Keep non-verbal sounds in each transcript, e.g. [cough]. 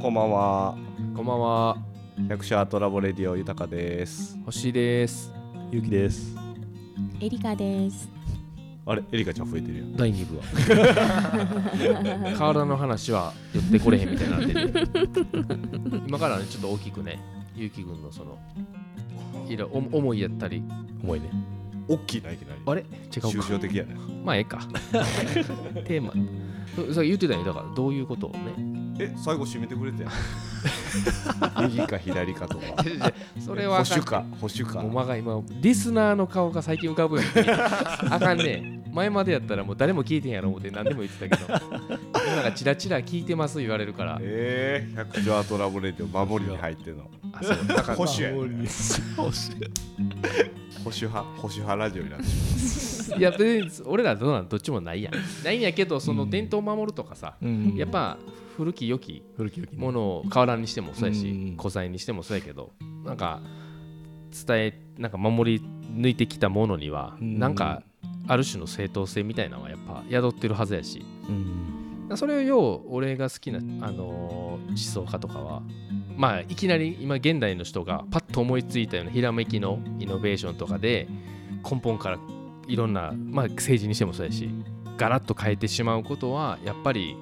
こんばんはこんばんは、百社トラボレディオ豊です星です。ゆうきです。エリカです。あれ？エリカちゃん増えてるよ第2部は。[laughs] 体の話は寄ってこれへんみたいになってる。今からね、ちょっと大きくね、ゆうきくんのその、いろお思いやったり、重いね。大きいないきなりあれ？違う抽か。象的やねまあ、ええか。[laughs] テーマ。そさ言ってたよ、だからどういうことをね。え最後締めてくれて [laughs] 右か左かとか。それは保守か保守か。お前が今、リスナーの顔が最近浮かぶように。[laughs] あかんね。前までやったらもう誰も聞いてんやろ思って何でも言ってたけど、今なんかチラチラ聞いてます言われるから、えー、百社トラボレディオ守りに入ってんの。あ、そう、だから保守や保守。保守派保守派ラジオになってしいや別に俺らどうなんどっちもないやん。ないんやけどその伝統を守るとかさ、うん。やっぱ古き良きものを瓦にしてもそうやし、うん古材にしてもそうやけどなんか伝えなんか守り抜いてきたものには、うんなんかある種の正当性みたいなのはやっぱ宿ってるはずやし。うんそれをよう俺が好きな、あのー思想家とかはまあいきなり今現代の人がパッと思いついたようなひらめきのイノベーションとかで根本からいろんな、まあ、政治にしてもそうやしガラッと変えてしまうことはやっぱり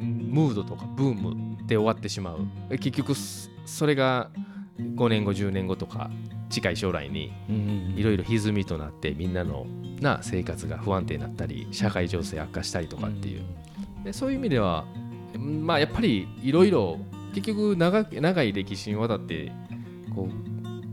ムードとかブームで終わってしまう。結局そそれが5年後10年後とか近い将来にうん。いろいろ歪みとなってみんなのな生活が不安定になったり社会情勢悪化したりとかっていう。でそういう意味ではうんまあやっぱりいろいろ結局長い歴史にわたってこう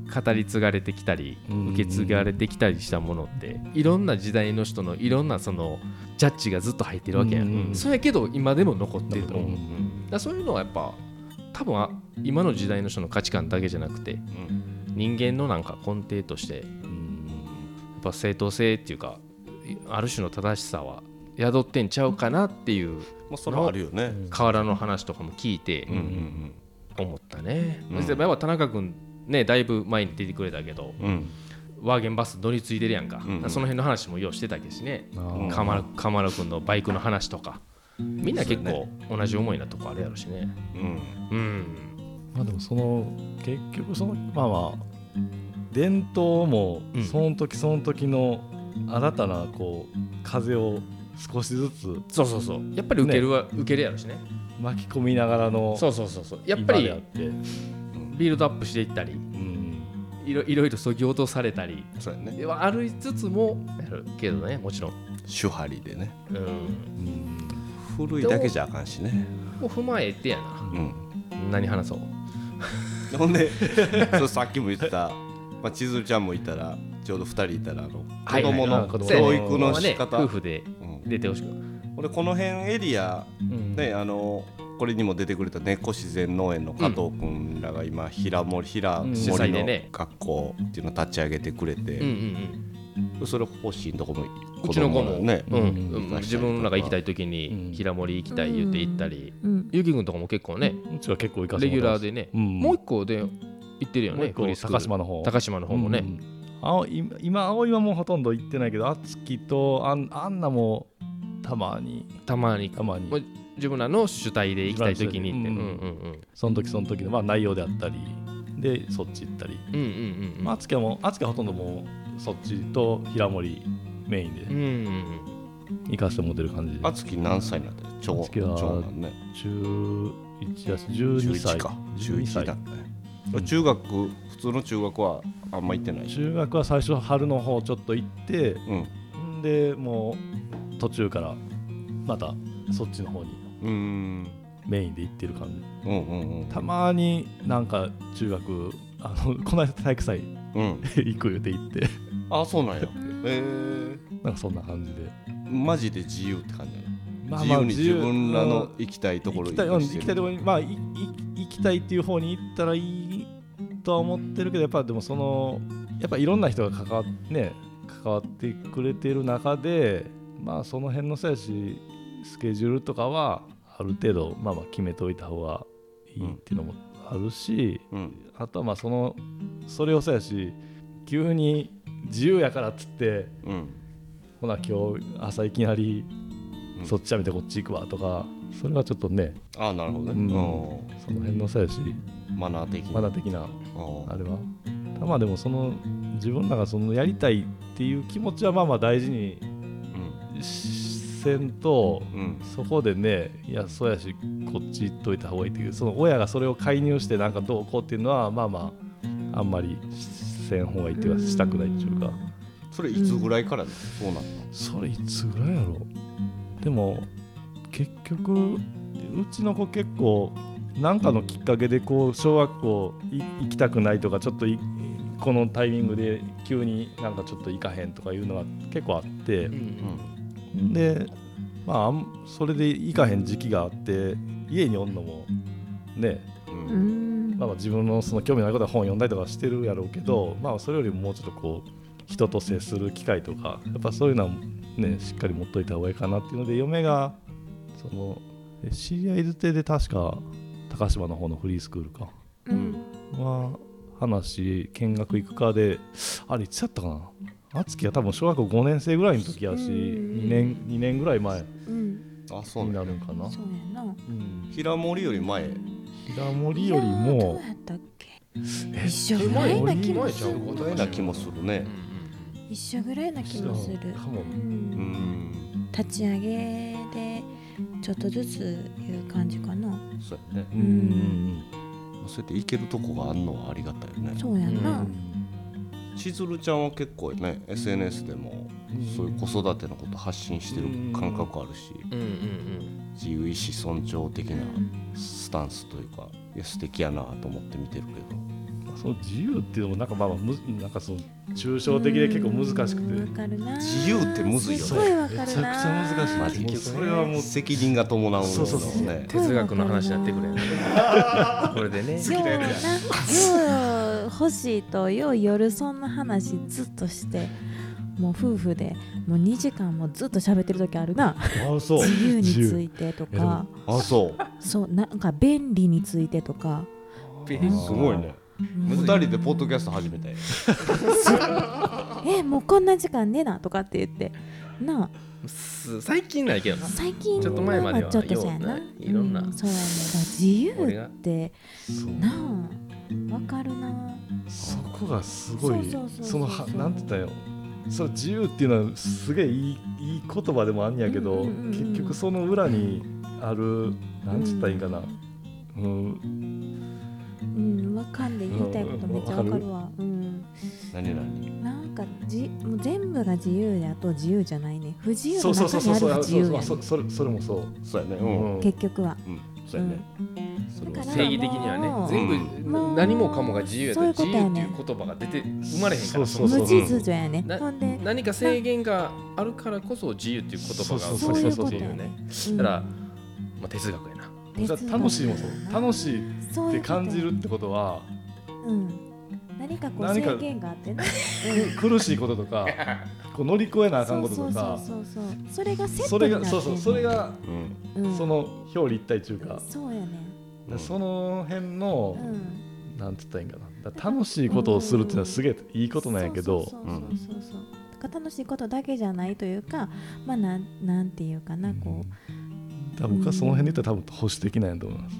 語り継がれてきたりうん。受け継がれてきたりしたものっていろんな時代の人のいろんなそのジャッジがずっと入ってるわけや、うんそうやけど今でも残ってると思う、うんうんだそういうのはやっぱ多分あ今の時代の人の価値観だけじゃなくて人間のなんか根底としてうんやっぱ正当性っていうかある種の正しさは宿ってんちゃうかなっていうまあそれはあるよね。河原の話とかも聞いてうんうん思ったね、うん。そしてやっぱ田中君ねだいぶ前に出てくれたけどうん。うんワーゲンバス乗り継いでるやんか、うんうん。その辺の話もようしてたけしね。あうんー。カマラカマラ君のバイクの話とか。みんな結構同じ思いなとこあるやろしね。うん。うん。まあでもその結局そのまあまあ伝統もうん。その時その時の新たなこう風を少しずつそうそうそう。やっぱり受けるは、受けるやろしね。巻き込みながらのそうそうそうそう。やっぱりビルドアップしていったりうん。いろいろいろそぎ落とされたりそうやね。では歩いつつもやるけどねもちろん、手張りでね。うん、うん。古いだけじゃあかんしね。もう踏まえてやな。うん。何話そう。[laughs] ほんでそうさっきも言った、まあ、千鶴ちゃんもいたらちょうど2人いたらあの子供はいの教育の仕ね方、夫婦でうん。出てほしく俺この辺エリアうん。ねあのこれにも出てくれた猫自然農園の加藤君らが今平森平森の学校っていうのを立ち上げてくれて、うんうんそれ欲しいとこもうちの子も。ね、うん。うん。うん。自分らが行きたい時うん。に平森行きたい言って行ったりうん。ゆうきくんとかも結構ねうちは結構行かせレギュラーでねうん。もう一個で行ってるよね高島の方。高島の方もね。うん。青今今葵はもうほとんど行ってないけど敦貴とあんアンナもたまに。たまに。たまに。もう自分らの主体で行きたい時にって。ううんん。うんうんその時その時のまあ内容であったりでそっち行ったり。うんうんうんうん。まあ敦貴はもう敦貴はほとんどもうそっちと平森メインうんでうんうん。行かせてもらってる感じで。あつき何歳になってる長長男ね。中1やし12歳。11か。12 11歳。だったね。中学普通の中学はあんま行ってない。中学は最初春の方ちょっと行ってうんん。でもう途中からまたそっちの方にメインで行ってる感じ。うんうんうんたまになんか中学あのこの間体育祭うん。行く予定行って。あそうなんや。[laughs] えなんかそんな感じで。ー、マジで自由って感じだねま自由に自分らの行きたいところ行きたいうん行きたいところにまあいい行きたいっていう方に行ったらいいとは思ってるけどやっぱでもそのやっぱいろんな人が関わ,、ね、関わってくれてる中でまあその辺のせやしスケジュールとかはある程度まあまあ決めておいた方がいいっていうのもあるし、うん。あとはまあそのそれをそうやし急に自由やからっつってうん。ほな今日朝いきなりうん。そっちやめてこっち行くわとかそれはちょっとねああなるほどね、うん。うんその辺の差やしマナー的にまだ的なうんあれは。まあでもその自分らがそのやりたいっていう気持ちはまあまあ大事にせんとうん。うんそこでねいやそうやしこっち行っといた方がいいっていうその親がそれを介入してなんかどうこうっていうのはまあまああんまりせん方がいいっていうかしたくないっていうか。それいつぐらいからね？そうなの？それいつぐらいやろ？でも結局うちの子結構なんかのきっかけでこう小学校い行きたくないとかちょっといこのタイミングで急になんかちょっと行かへんとかいうのが結構あって。うんでまあそれで行かへん時期があって家におんのもね。うん。まあまあ自分のその興味ないことは本読んだりとかしてるやろうけど、まあ、それよりももうちょっとこう人と接する機会とかやっぱそういうのはねしっかり持っといた方がいいかなっていうので嫁がそのえ知り合いづてで確か高島の方のフリースクールか。うん。は話見学行くかであれいつやったかな敦貴は多分小学校5年生ぐらいの時やしうん。2年 ,2 年ぐらい前うん。あそうになるんかな、そうやな。うん、平森より前。平森よりも。うやったっけ？え一緒ぐらいな気もする。ぐらいな気もするね。一緒ぐらいな気もする。かも。うん。うん。立ち上げでちょっとずついう感じかな。そうやね。うんうんそうやって行けるとこがあんのはありがたいよね。そうやな、うん千鶴ちゃんは結構ね SNS でもそういう子育てのこと発信してる感覚あるしうんうんうん。自由意志尊重的うなんスタンスというかいや素敵やなと思って見てるけど。その自由っていうのもなんかまあまあむなんかその抽象的で結構難しくて。自由ってむずいよね。すごいわかるな。めちゃくちゃ難しい。それはもう責任が伴うのそうそうそうね哲学の話になってくれこれでね。ような。[laughs] よう欲しいとよう夜そんな話ずっとしてもう夫婦でもう2時間もずっと喋ってる時あるな。あそう。自由につ由いてとか。あそう。そうなんか便利についてとか。すごいね。二二人でポッドキャスト始めたよ [laughs] えもうこんな時間ねえなとかって言って。なあ。す最近ないけどな。最近ちょっと前まではちょっとそうやな。いろんな。うそうやね。自由って。なあわかるな。そこがすごいそうそうそうそうそのはなんて言ったんよ。その自由っていうのはすげえいいいい言葉でもあんやけど、うんうんうんうん。結局その裏にあるなんつったらいいんかな、うん、うん。わかんで言いたいことめっちゃわかるわ。うん。何何？なんかじもう全部が自由だと自由じゃないね。不自由そうのそうそうそうそう。中にある不自由やねそそれそれもそう、そうやね。うん。うん。結局は。うんそうやね。うだから正義的にはね全もう部何もかもが自由やったらそういうことやね自由っていう言葉が出て生まれへんから。そうそう無秩序やね。なほんで何か制限があるからこそ自由っていう言葉がそうそういう。生まれるっていうね。ことやねだから、まあ、哲学やな。じゃあ楽しいもそう楽しいって感じるってことはうん何かこう制限があってね。[laughs] 苦しいこととかこう乗り越えなあかんこととかそうそうそうそう。それがセッそトになってんのれがそうそうそれがうん。うんその表裏一体っていうか、そうやねうん。その辺の、うん。なんつったらいいんかな。だから楽しいことをするっていうのはすげえいいことなんやけどそうそうそうそうそう。だから楽しいことだけじゃないというかまあなんなんていうかなこ多分僕はその辺で言ったら多分保守的なんやと思います、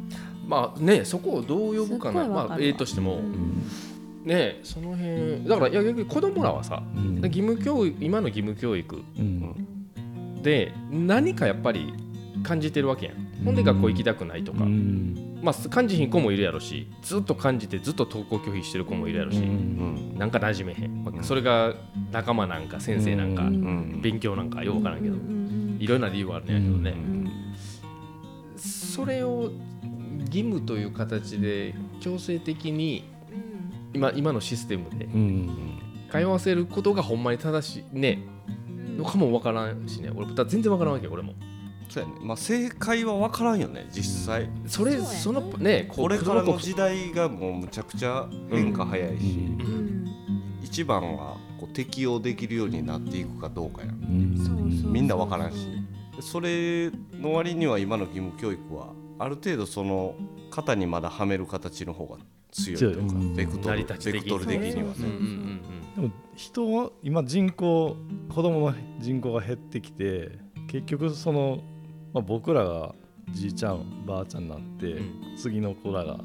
まあねそこをどう呼ぶかな。すっごいわかまあ A としても、ううんねその辺だからいや逆に子供らはさうん。義務教育今の義務教育。うん。で何かやっぱり感じてるわけやん。ほんで学校行きたくないとか、うん。まあ感じひん子もいるやろしずっと感じてずっと登校拒否してる子もいるやろし、うん。うん。なんか馴染めへん、まあうん。それが仲間なんか先生なんか、勉強なんかよくわからんけど、いろんな理由はあるんやけどね、うん。それを義務という形で強制的に今今のシステムでうん通わせることがほんまに正しいねのかもわからんしね。俺全然わからんわけよ俺も。そうやね。まあ正解は分からんよね実際。それそのねこれからの子時代がもうむちゃくちゃ変化早いし、うん。うん一番はこう適用できるようになっていくかどうかやうん。そうそうみんな分からんし。それの割には今の義務教育はある程度その型にまだはめる形の方が強いというかうん。ベクトル立ち的ベクトル的にはね。でも人は今人口子供の人口が減ってきて結局その、まあ、僕らがじいちゃんばあちゃんになって、うん。次の子らが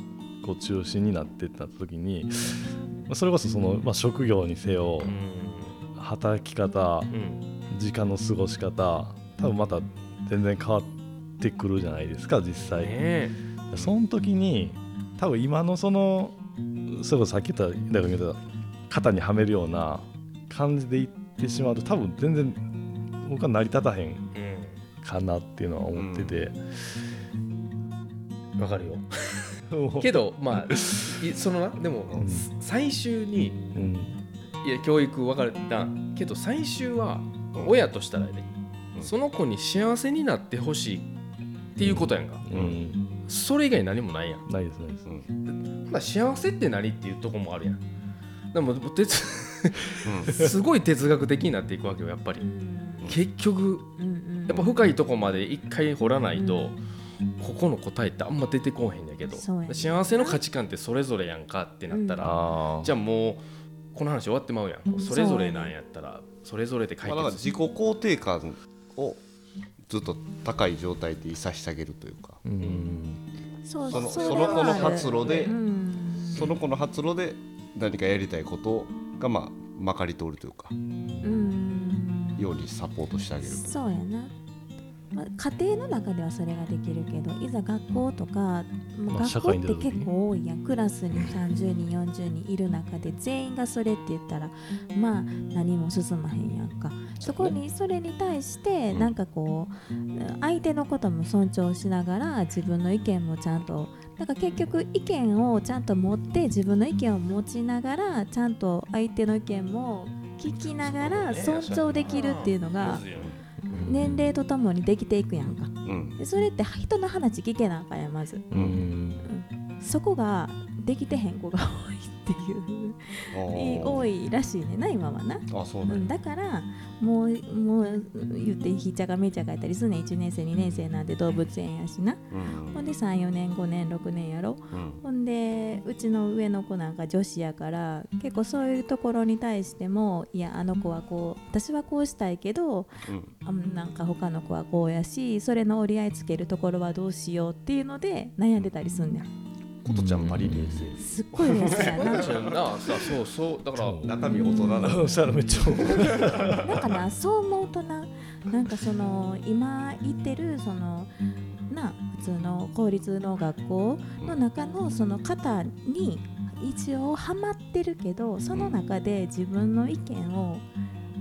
こう中心になってった時に、まあそれこそその、まあ、職業にせようん。働き方うん。時間の過ごし方多分また全然変わってくるじゃないですか実際、ねその時に多分今のそのそれこそさっき言った大学言った肩にはめるような感じでいってしまうと多分全然僕は成り立たへんえかなっていうのは思ってて、うん。わかるよ。[laughs] けどまあいそのなでもうん。最終にうん。いや教育分かれたけど最終は親としたらね、うん。その子に幸せになってほしいっていうことやんか、うん。それ以外何もないやん。ないですないです、うん。まあ幸せって何っていうとこもあるやん。でも哲うん。[laughs] すごい哲学的になっていくわけよやっぱり。結局やっぱ深いとこまで一回掘らないと、ここの答えってあんま出てこへんやけど。幸せの価値観ってそれぞれやんかってなったら、じゃあもうこの話終わってまうやん、うん。それぞれなんやったらそれぞれで解まあ、だから決自己肯定感をずっと高い状態でいさしてあげるというか。うん。そのその子の発露でうん。その子の発露で何かやりたいことがまあまかり通るというか。うん。ようにサポートしてあげるそうやな、まあ、家庭の中ではそれができるけどいざ学校とか、まあまあ学校って結構多いやん。クラスに30人40人いる中で全員がそれって言ったらまあ何も進まへんやんか。そこにそれに対してうんなんかこう相手のことも尊重しながら自分の意見もちゃんとだから結局意見をちゃんと持って自分の意見を持ちながらちゃんと相手の意見も聞きながら尊重できるっていうのが年齢とともにできていくやんか。うん。でそれって人の話聞けなあかんやんまず。うんそこができてへん子が多いっていう。[laughs] 多いらしいねんな今はな、あそうねうん、だからもうもう言ってひっちゃかめっちゃかやったりすんねん。1年生2年生なんて動物園やしな。うん。ほんで34年5年6年やろ。うん。ほんでうちの上の子なんか女子やから結構そういうところに対してもいやあの子はこう私はこうしたいけどうん。あなんか他の子はこうやしそれの折り合いつけるところはどうしようっていうので悩んでたりすんねんことちゃんバリ冷静。すっごい冷静やな。な [laughs] そうそうだから。中身大人なそ [laughs] したらめっちゃ [laughs] なんかなそう思うとななんかその今行ってるそのな普通の公立の学校の中のその方に一応ハマってるけどその中で自分の意見を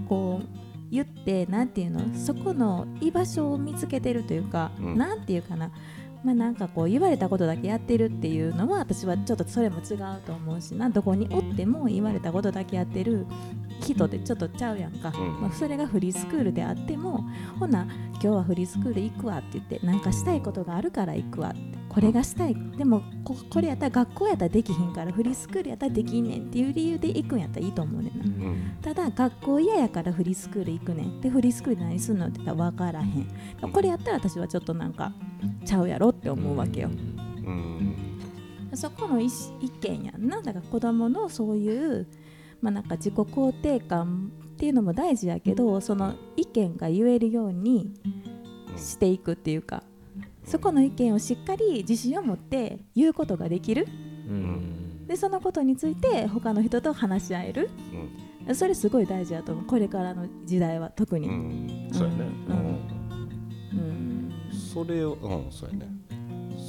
こう言ってなんていうのそこの居場所を見つけてるというか、うん。なんていうかなまあなんかこう言われたことだけやってるっていうのは私はちょっとそれも違うと思うしなどこにおっても言われたことだけやってる人ってちょっとちゃうやんか、うん。まあ、それがフリースクールであってもほな今日はフリースクール行くわって言ってなんかしたいことがあるから行くわってこれがしたい。でもここれやったら学校やったらできひんからフリースクールやったらできんねんっていう理由で行くんやったらいいと思うねんな。うん。ただ学校嫌やからフリースクール行くねん。でフリースクールで何すんのって言ったら分からへん。これやったら私はちょっとなんかちゃうやろって思うわけよ。うん。そこの意見やんな。だから子供のそういうまあなんか自己肯定感っていうのも大事やけどその意見が言えるようにしていくっていうかそこの意見をしっかり自信を持って言うことができる。うん。でそのことについて他の人と話し合える。うん。それすごい大事だと思う。これからの時代は特に、ううん。んそうやね。うん。それをうんそうやね。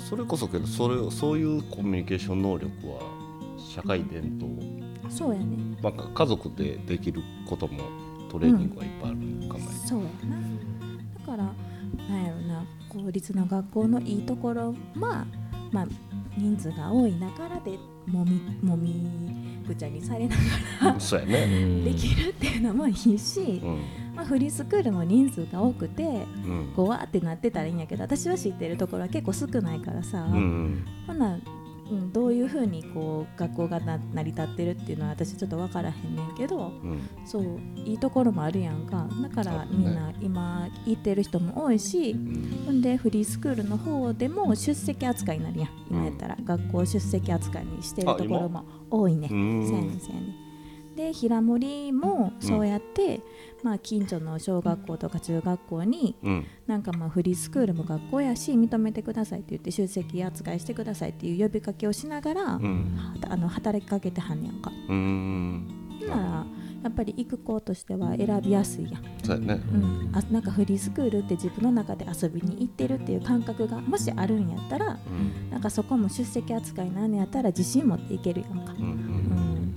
それこそけどそれをそういうコミュニケーション能力は社会伝統、そうやね。まあ、家族でできることもトレーニングがいっぱいあるかも、そうやな。だから公立の学校のいいところはまあ人数が多い中でもみもみぐちゃにされながそうやね。ら [laughs] できるっていうのもいいしう、ん。まあ、フリースクールも人数が多くてうん。こうわーってなってたらいいんやけど私は知ってるところは結構少ないからさ、うん。ほな、うん、どういうふうにこう学校がな成り立ってるっていうのは私ちょっと分からへんねんけどうん。そういいところもあるやんか。だからみんな今行ってる人も多いしうん。ほんでフリースクールの方でも出席扱いになるやん。今やったら学校出席扱いにしてるところも多いね、うんそうやねんそうやねんで平森もそうやって、まあ、近所の小学校とか中学校にうん。なんかまあフリースクールも学校やし認めてくださいって言って出席扱いしてくださいっていう呼びかけをしながら、うん。あの働きかけてはんねやんか。うん。ならやっぱり行く子としては選びやすいやん、そうやね。うん、あなんかフリースクールって自分の中で遊びに行ってるっていう感覚がもしあるんやったらうん。なんかそこも出席扱いなんやったら自信持っていけるやんか。うん。うん、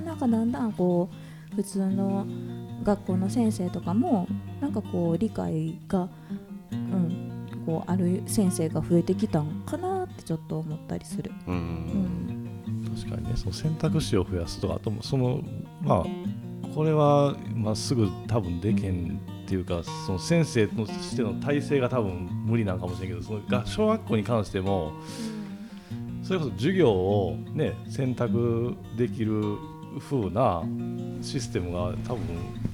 なんかだんだんこう普通の学校の先生とかもなんかこう理解が、うん、こうある先生が増えてきたんかなってちょっと思ったりする。うんううん。ん確かにねその選択肢を増やすとかあともそのまあこれはまあすぐ多分でけんっていうかその先生としての体制が多分無理なんかもしれんけどそのが小学校に関してもそれこそ授業をね選択できる風なシステムが多分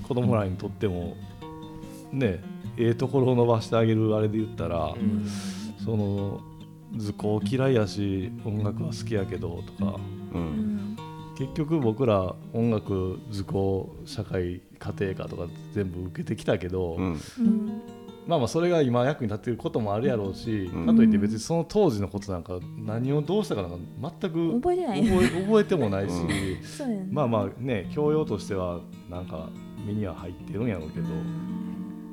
子供らにとってもねええところを伸ばしてあげるあれで言ったら、うん。その図工嫌いやし音楽は好きやけどとかううんん。結局僕ら音楽図工社会家庭科とか全部受けてきたけど、うん。うんまあまあそれが今役に立ってることもあるやろうし、うん。かといって別にその当時のことなんか何をどうしたかなんか全く覚えてない。覚え覚えてもないし、うん。まあまあね教養としてはなんか身には入ってるんやろうけど、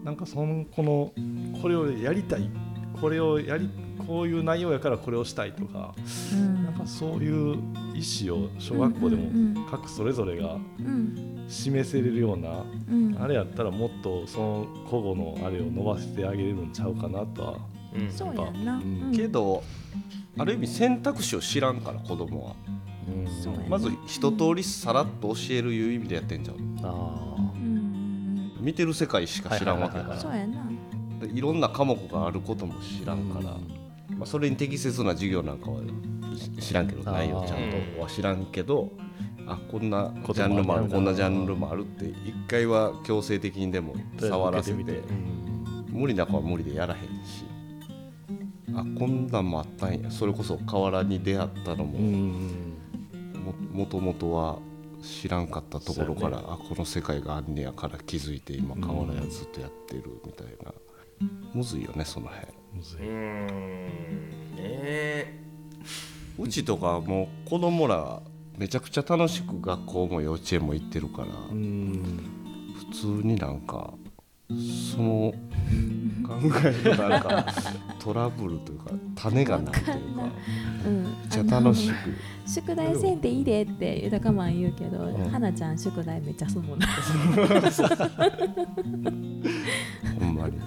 なんかそのこのこれをやりたいこれをやりこういう内容やからこれをしたいとか、うん。なんかそういう意思を小学校でうんうんも各それぞれがうん示せれるような、うん。あれやったらもっとその個々のあれを伸ばしてあげれるんちゃうかなとはうん。そうやんな、うんうん。けどある意味選択肢を知らんから子供は。そうやな。まず一通りさらっと教えるいう意味でやってんじゃんあうん。見てる世界しか知らんわけやから。はいそうやな。でいろんな科目があることも知らんから、まあ、それに適切な授業なんかはし知らんけど内容ちゃんとは知らんけどあこんなジャンルもあるこんなジャンルもあるって一回は強制的にでも触らせて無理な子は無理でやらへんしあこんなんもあったんやそれこそ河原に出会ったのもうんももともとは知らんかったところから、そうあこの世界があんねやから気づいて今河原やずっとやってるみたいな、むずいよねその辺むずいうん。ねえ。うちとかもう子供らめちゃくちゃ楽しく学校も幼稚園も行ってるから、うん。普通になんかその [laughs] 考えのなんかトラブルというか種がないというかうん。めっちゃ楽しく。宿題せんでいいでって豊かまん言うけど、ん。花ちゃん宿題めっちゃすもんな [laughs] ほんまに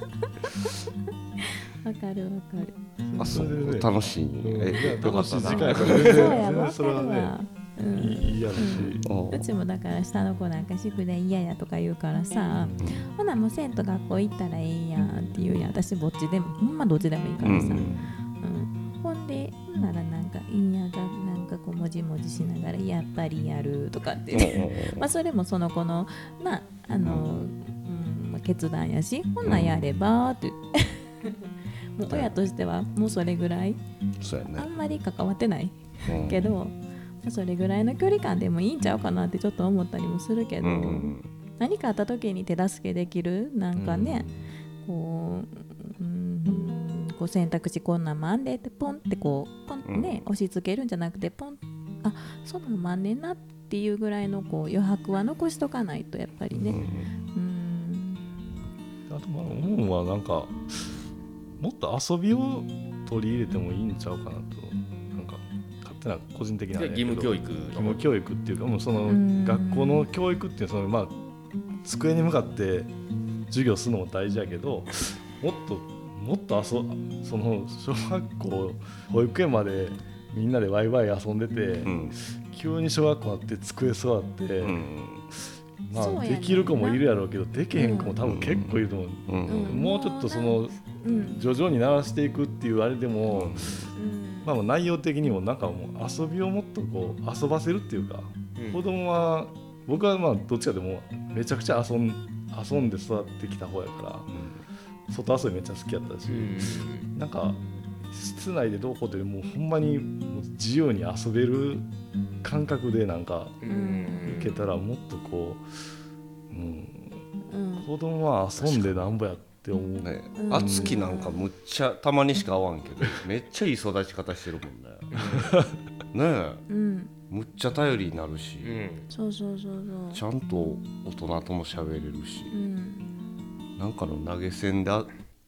わかるわかる。あそう。楽しい、うん。えよかったな。楽しい時間やからそうやわかそれはるわね、うん。いいいいやろし、おうちもだから下の子なんか宿題嫌やとか言うからさ、ほなもうせんと学校行ったらええやんって言うやん。私ぼっちでもほんまどっちでもいいからさ、うん。うん。ほんでほんならなんかいいやがなんかこうもじもじしながらやっぱりやるとかってまあそれもその子のなあの、うん。まあ、決断やしほんなんやればって言ってもう親としてはもうそれぐらい。そうやね。あんまり関わってない。うん。けど、まあそれぐらいの距離感でもいいんちゃうかなってちょっと思ったりもするけど、うん何かあった時に手助けできる？なんかね、こう,、うん、こう選択肢こんなんもあんでってポンってこうポンってね、押し付けるんじゃなくてポンあそんなんもあんねんなっていうぐらいのこう余白は残しとかないとやっぱりね、うん。あとまあ思うのはなんかもっと遊びを取り入れてもいいんちゃうかなと。なんか勝手な個人的な義務教育義務教育っていうかもうそのうん。学校の教育っていうそのまあ机に向かって授業するのも大事やけどもっともっと遊その小学校保育園までみんなでワイワイ遊んでて、うん。急に小学校になって机座って、うんまあ、できる子もいるやろうけどできへん子も多分結構いると思う、うん。うんもうちょっとそのうん。徐々に鳴らしていくっていうあれでも、うん。まあ、もう内容的にもなんかもう遊びをもっとこう遊ばせるっていうか、うん。子供は僕はまあどっちかでもめちゃくちゃ遊ん遊んで育ってきた方やから外遊びめっちゃ好きやったし、うん。なんか室内でどうこうってもうほんまにもう自由に遊べる感覚でなんかうん。いけたらもっとこう、うん、うん。子供は遊んでなんぼやって思う、ね。うん。敦貴なんかむっちゃたまにしか会わんけど [laughs] めっちゃいい育ち方してるもんね。[laughs] ねえ。うん。むっちゃ頼りになるし、うん。そうそうそうそう。ちゃんと大人とも喋れるしうん。なんかの投げ銭で打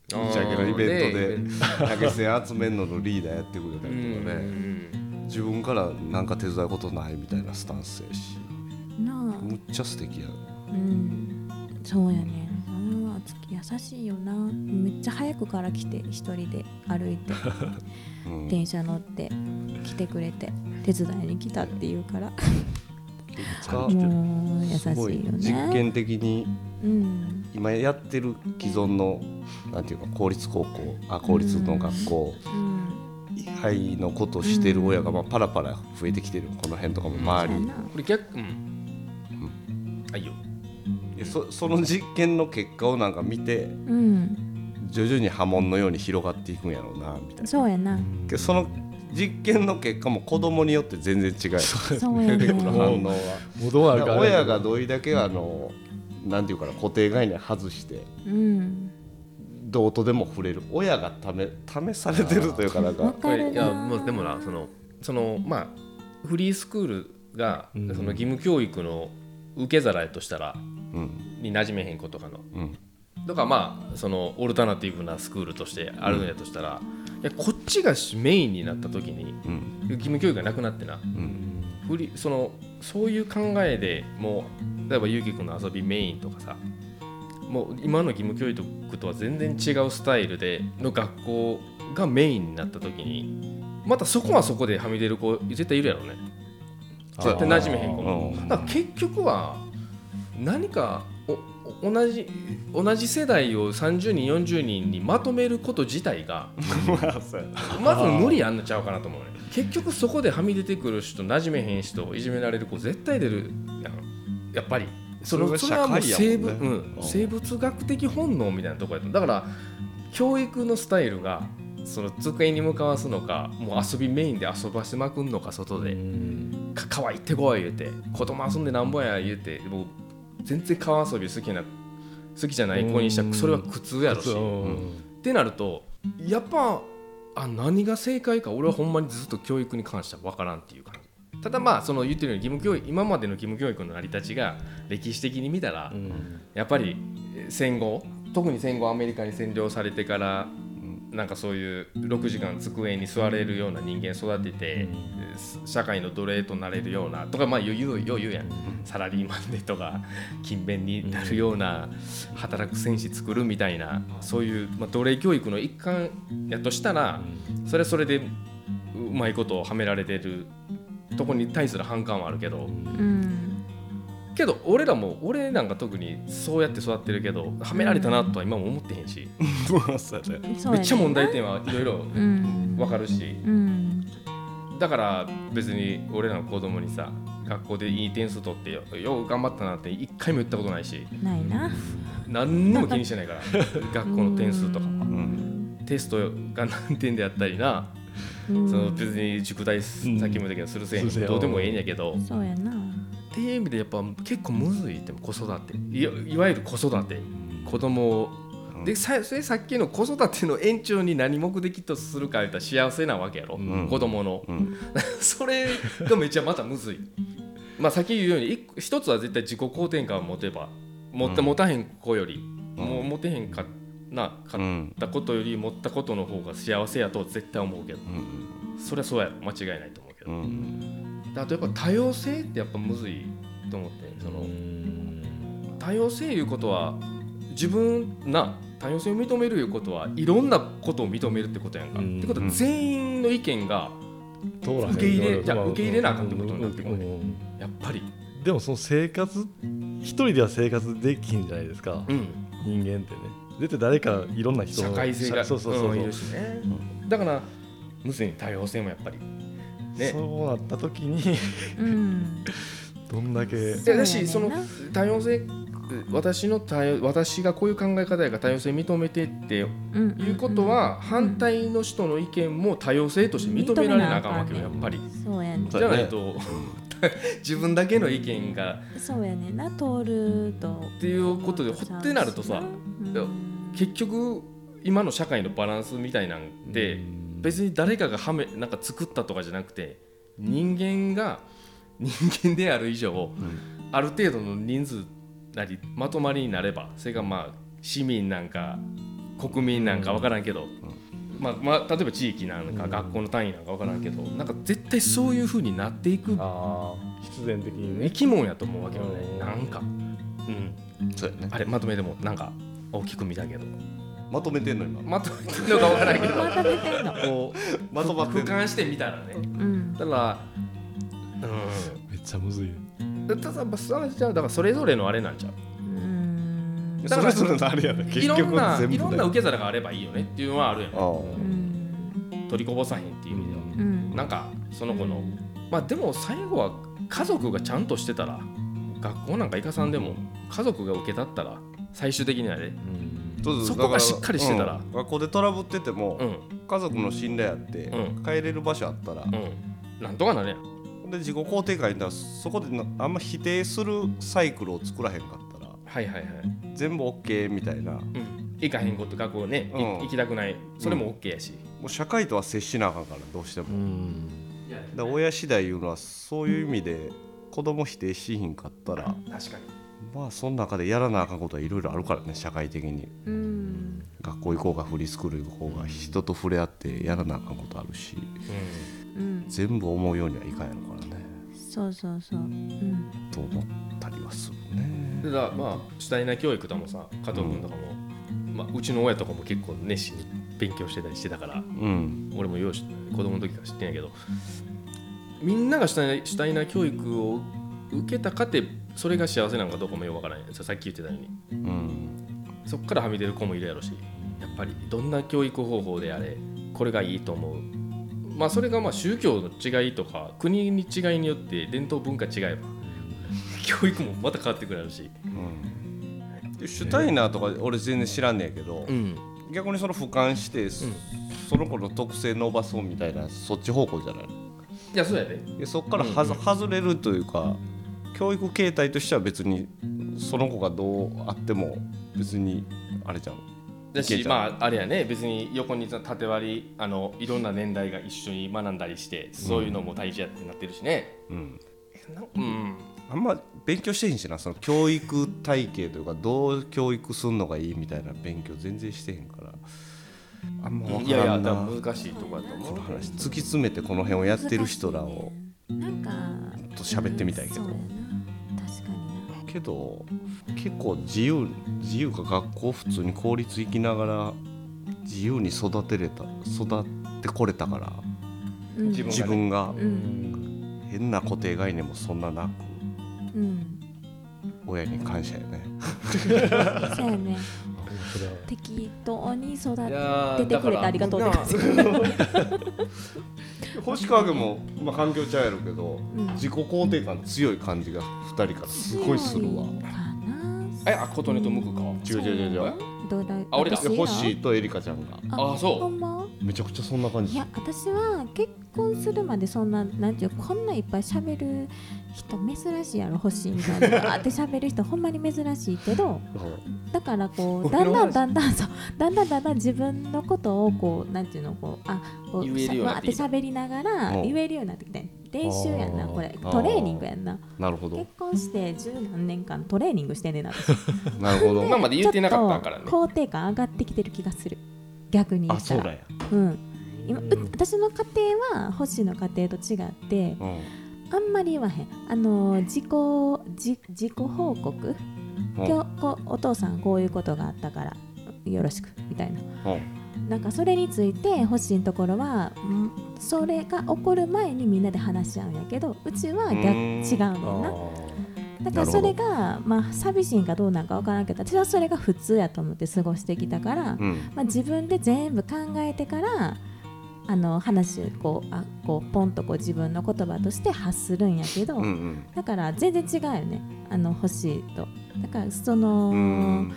ち上げのイベントでね [laughs] 投げ銭集めるののリーダーやってくれたうりとかね、ん自分からなんか手伝うことないみたいなスタンスやし。なあ。むっちゃ素敵や。うん。そうやね。ああつき優しいよな。めっちゃ早くから来て一人で歩いて。[laughs] うん。電車乗って来てくれて手伝いに来たって言うから。[laughs] もう優しいよね。実験的にうん。今やってる既存のなんていうか公立高校あ公立の学校。うん以外のことをしてる親がまあパラパラ増えてきてるこの辺とかも周りこれ逆。うん。あいいよ。でそその実験の結果をなんか見てうん。徐々に波紋のように広がっていくんやろうなみたいな。そうやな。その実験の結果も子供によって全然違う。そうやね。出てくる反応は親がどれだけあのなんていうかな固定概念外してうんどうとでも触れる。親がため試されてるというかなんわかこれい。やもうでもなそのそのまあフリースクールが、うんその義務教育の受け皿やとしたらうん。に馴染めへん子とかの。うん。とかまあそのオルタナティブなスクールとしてあるんやとしたら、いやこっちがメインになった時にうん。義務教育がなくなってな。うん。フリそのそういう考えでもう例えばゆうきくんの遊びメインとかさもう今の義務教育とは全然違うスタイルでの学校がメインになった時にまたそこはそこではみ出る子絶対いるやろね。絶対馴染めへん子も。うん。だから結局は何か同じ同じ世代を30人40人にまとめること自体が [laughs] まず無理やんのちゃうかなと思うね。結局そこではみ出てくる人馴染めへん人いじめられる子絶対出るやん。やっぱりそれはもう生物,、ねうん、生物学的本能みたいな。ところやとだから教育のスタイルがその机に向かわすのかもう遊びメインで遊ばせまくんのか外で、か川行ってこい言うて。子供遊んでなんぼや言うてもう全然川遊び好きな好きじゃない子にしたらそれは苦痛やろし、ってなるとやっぱあ何が正解か俺はほんまにずっと教育に関しては分からんっていう感じただまあその言ってるように義務教育今までの義務教育の成り立ちが歴史的に見たら、やっぱりえー戦後特に戦後アメリカに占領されてからなんかそういう6時間机に座れるような人間育てて、えー社会の奴隷となれるようなとかまあ余裕余裕やん。サラリーマンでとか勤勉になるような働く戦士作るみたいなそういう、まあ、奴隷教育の一環やとしたらそれはそれでうまいことをはめられてるとこに対する反感はあるけど。うん。けど俺らも俺なんか特にそうやって育ってるけどはめられたなとは今も思ってへんし。[laughs] そうやね。そうやね。めっちゃ問題点はいろいろうん。分かるし。うん。だから別に俺らの子供にさ学校でいい点数取ってよよう頑張ったなって一回も言ったことないし。ないな。何にも気にしてないから。[laughs] 学校の点数とか。うん。テストが何点であったりな。うんその別に宿題さっきも言ったけどするせいするせいにどうでもええんやけど。そうやな。っていう意味でやっぱ結構むずいって子育て。いやいわゆる子育て。子供を。でさそれさっきの子育ての延長に何目的とするか言ったら幸せなわけやろ、ん。子供の、うん。[laughs] [laughs] それがめっちゃまたむずい。まあさっき言うように一つは絶対自己肯定感を持てば持ってうん。持たへん子より、うん。もう持てへんかなかっうんたことより持ったことの方が幸せやと絶対思うけど。うんそれはそうやろ。間違いないと思うけど、うん。であとやっぱ多様性ってやっぱむずいと思ってその多様性いうことは自分な多様性を認めるいうことはいろんなことを認めるってことやんか。うん。ってことは全員の意見が受け入れうん。じゃあ受け入れなあかんってことになってくる。ねうんやっぱり、でもその生活一人では生活できんじゃないですか、うん、人間ってね絶対誰かいろんな人。社の会性がそうそうそうそう、んいるしね。だからむずい多様性もやっぱり。ね。そうなった時にうん。[laughs] どんだけ。いやだしその多様性私の多様私がこういう考え方やから多様性認めてってうんいうことは、反対の人の意見も多様性として認められなあかんわけよやっぱり。そうやね。じゃないと [laughs] 自分だけの意見が。そうやね。んな通ると。っていうことでほってなるとさうん。結局今の社会のバランスみたいなんで別に誰かがはめなんか作ったとかじゃなくて人間が人間である以上、ある程度の人数なりまとまりになればそれがまあ市民なんか国民なんか分からんけど、まあまあ、例えば地域なんか学校の単位なんか分からんけど、なんか絶対そういうふうになっていくああ必然的にね。生き物やと思うわけよね。うん。なんか、うん、そうやね。あれまとめでもなんか大きく見たけど。まとめてんの今？まとめてるのか分からんけど。まとめてんの。こうまとま俯瞰してみたらね。うん。ただめっちゃむずいうんただまあじゃあだからそれぞれのあれなんちゃう？うん。それぞれのあれや結局ろんな全部いろんな受け皿があればいいよねっていうのはあるやん。取りこぼさへんっていう意味では。うん。なんかその子の。まあでも最後は家族がちゃんとしてたら学校なんか行かさんでも家族が受けたったら最終的にはねそうそう。そこがしっかりしてたら。うん。学校でトラブってても、うん。家族の信頼あって、うん。帰れる場所あったら、うん。なんとかなるやん。で自己肯定感にたらそこでなあんま否定するサイクルを作らへんかっはいはいはい。全部 OK みたいな。もうん。行かへんこと学校ね、いうん。行きたくない。それも OK やし、う社会とは接しなあかんからどうしても、うん。だ親次第いうのはそういう意味で子供否定しひんかったら確かに。まあその中でやらなあかんことはいろいろあるからね社会的に。うん。学校行こうがフリースクール行こうが人と触れ合ってやらなあかんことあるし。うん。全部思うようにはいかんやろからねそうそうそう。うん。と思ったりはするね。でだまあ主体な教育とかもさ加藤君とかも、まあ、うちの親とかも結構熱心に勉強してたりしてたからうん。俺もようし子供の時から知ってんやけどみんなが主体な主体な教育を受けたかってそれが幸せなのかどうかもよくわからないさっき言ってたように。うん。そっからはみ出る子もいるやろしやっぱりどんな教育方法であれこれがいいと思うまあそれがまあ宗教の違いとか国に違いによって伝統文化違えば [laughs] 教育もまた変わってくるし、でシュタイナーとか俺全然知らんねんやけど、ん、逆にその俯瞰して、そその子の特性伸ばそうみたいなそっち方向じゃない？いやそうやで。でそっからはず、外れるというか教育形態としては別にその子がどうあっても別にあれじゃんだしまああれやね別に横に縦割りあのいろんな年代が一緒に学んだりしてそういうのも大事やってなってるしね、うん。なうん。あんま勉強してへんしな。その教育体系というかどう教育すんのがいいみたいな勉強全然してへんから。あんま分いやいからんな。やだから難しいとこやと思う。この話突き詰めてこの辺をやってる人らをなんかと喋ってみたいけどけど結構自由自由か学校普通に公立行きながら自由に育てれた育ってこれたからうん。自分がうん。変な固定概念もそんななくうん。親に感謝やね。[laughs] そうやね適当に育いててくれてありがとうって感じ星川君も、まあ、環境ちゃうやろうけど、うん。自己肯定感強い感じが2人からすごいするわ。えあ琴音と向くか。違う違う違う違うどうだあ俺だ。で私ホッシーとエリカちゃんが。あそう。ほんま？めちゃくちゃそんな感じ。いや私は結婚するまでそんななんていうこんないっぱい喋る人珍しいやろ欲しいみたいなあって喋る人ほんまに珍しいけど [laughs] だからこうだんだんだんだんそうだんだんだんだん自分のことをこうなんていうのこうあこう言えるようになってきた。わーって喋りながらうん。言えるようになってきて練習やんなこれ。トレーニングやんな。なるほど。結婚して十何年間トレーニングしてんねんな私。[laughs] なるほど。今まで言ってなかったからね。肯定感上がってきてる気がする。逆に言ったら。あそうだよ、うん。今う私の家庭は星の家庭と違ってうん。あんまり言わへん。あの自己自自己報告？うん。今日こうお父さんこういうことがあったからよろしくみたいな。うんなんかそれについて星のところはんそれが起こる前にみんなで話し合うんやけどうちは逆違うねんな。だからそれがまあ寂しいんかどうなんか分からんけど私はそれが普通やと思って過ごしてきたから、うん。まあ、自分で全部考えてからあの話をこうあこうポンとこう自分の言葉として発するんやけど、うんうん。だから全然違うよね。あの欲しいと。だからその、うん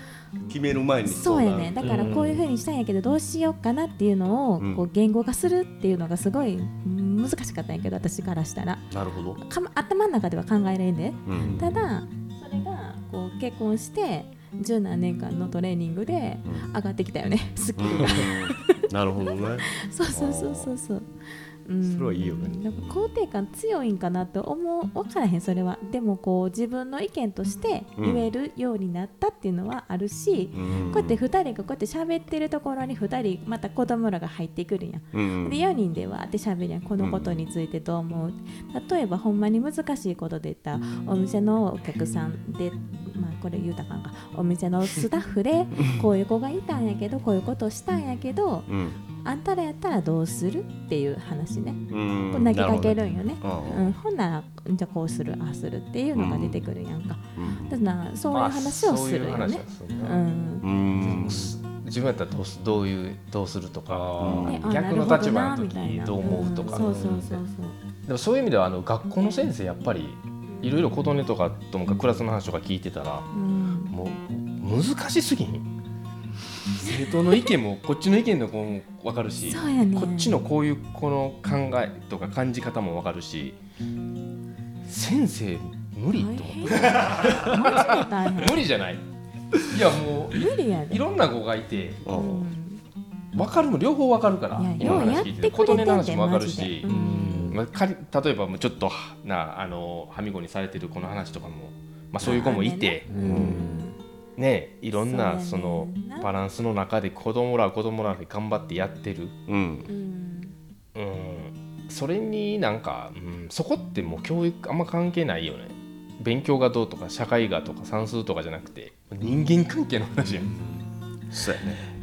決める前に。そうやね。なだからこういうふうにしたんやけどどうしようかなっていうのをうん。こう言語化するっていうのがすごい難しかったんやけど私からしたら。なるほど、かま頭の中では考えられんで。うん。ただそれがこう結婚して十何年間のトレーニングで上がってきたよね。スキルが。う [laughs] んなるほどね。[laughs] そうそうそうそうそう。うん。それはいいよね。なんか肯定感強いんかなと思う分からへんそれは。でもこう自分の意見として言えるようになったっていうのはあるし、うん。こうやって2人がこうやって喋ってるところに2人また子供らが入ってくるやん。うん。で4人でわーって喋るやんこのことについてどう思う、例えばほんまに難しいことで言ったらお店のお客さんでまあこれ言うたかんか。お店のスタッフでこういう子がいたんやけどこういうことをしたんやけどうんあんたらやったらどうするっていう話ね、投げかけるんよね、うん、ほんならじゃあこうするああするっていうのが出てくるやんか、うん。だからそういう話をするよまあそういう話ね。自分やったらどうすどういうどうするとか逆の立場の時どう思うとか。んそうそうそうそう。でもそういう意味ではあの学校の先生やっぱりいろいろ琴音とかともかクラスの話とか聞いてたらうん。もう難しすぎん？生徒の意見もこっちの意見の子も分かるしそうやねこっちのこういうこの考えとか感じ方も分かるし先生無理と無理じゃない？いやもう無理やで。いろんな子がいてううんん分かるも両方分かるから今の話聞いて琴音の話でも分かるしう、ん。まあ、仮例えばもうちょっとなあのはみごにされてる子の話とかも、まあ、そういう子もいて、うんねいろんなそのバランスの中で子供らは子供らで頑張ってやってる、うん。うん。うん、それになんか、うん、そこってもう教育あんま関係ないよね。勉強がどうとか社会がとか算数とかじゃなくて人間関係の話やん。そうやね。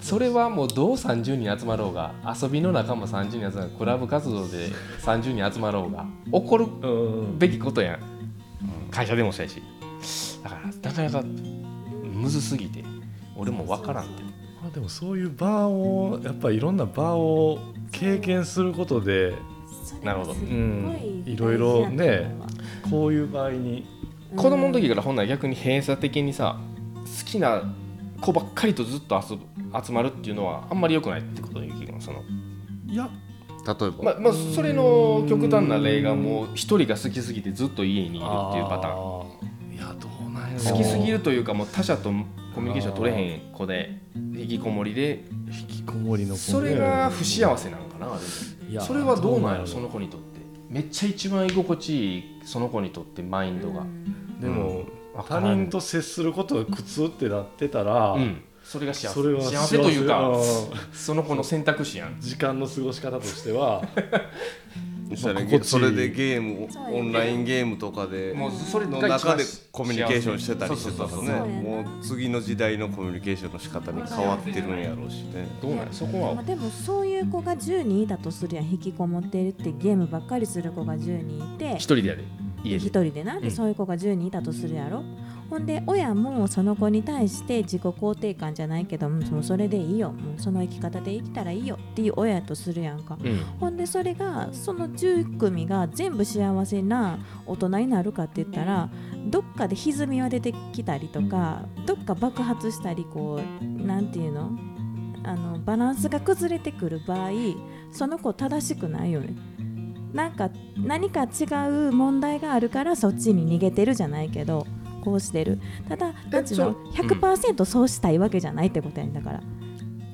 それはもうどう30人集まろうが遊びの仲間30人集まろうがクラブ活動で30人集まろうが起こるうん。べきことやん。会社でもそうやし。だからなかなかむずすぎて俺も分からんって。まあでもそういう場をやっぱりいろんな場を経験することでなるほど。う。んいいろいろねこういう場合に。子供の時からほんなら逆に閉鎖的にさ好きな子ばっかりとずっと遊ぶ集まるっていうのはあんまり良くないってことに気がそのいや。例えば、まあまあそれの極端な例がもう一人が好きすぎてずっと家にいるっていうパターン。いやどう好きすぎるというかもう他者とコミュニケーション取れへん子で引きこもりで引きこもりのそれが不幸せなんかなそれはどうなんやろどその子にとって。めっちゃ一番居心地いいその子にとってマインドが、でも、他人と接することが苦痛ってなってたら、うん。それが幸せ。幸せというかうん。その子の選択肢やん。時間の過ごし方としては [laughs] それでゲームオンラインゲームとかでもうそれがの中でコミュニケーションしてたりしてたらそうそうそうね。もう次の時代のコミュニケーションの仕方に変わってるんやろうしね。どうなんやそこはまあ、でもそういう子が10人いたとするやん引きこもってるってゲームばっかりする子が10人いて一人でやで家一で人でな、うんでそういう子が10人いたとするやろほんで親もその子に対して自己肯定感じゃないけどもうそれでいいよ。もうその生き方で生きたらいいよっていう親やとするやんか。うん。ほんでそれがその10組が全部幸せな大人になるかって言ったらどっかで歪みは出てきたりとかどっか爆発したりこうなんていうの？あのバランスが崩れてくる場合その子正しくないよね。なんか何か違う問題があるからそっちに逃げてるじゃないけどこうしてる。ただなんちゅう。のそ100%そうしたいわけじゃないってことやんだから。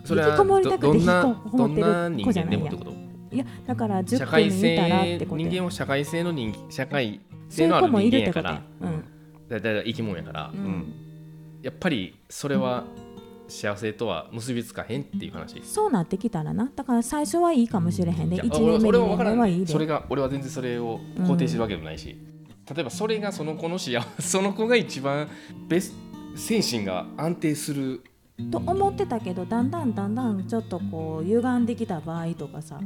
それは引きこもりたくてどどんな引きこもってる子じゃないやいやだから10社会組いたらっ性てことや人間は社会性の人社会性のある人間やから。うん。だいたい生き物やから。ううん。んやっぱりそれは幸せとは結びつかへんっていう話。そうなってきたらな。だから最初はいいかもしれへんで。いや1年目2年目はいいで。それが俺は全然それを肯定してるわけでもないし、例えばそれがその子の幸せ [laughs] その子が一番ベス精神が安定する。と思ってたけどだんだんだんだんちょっとこう歪んできた場合とかさ。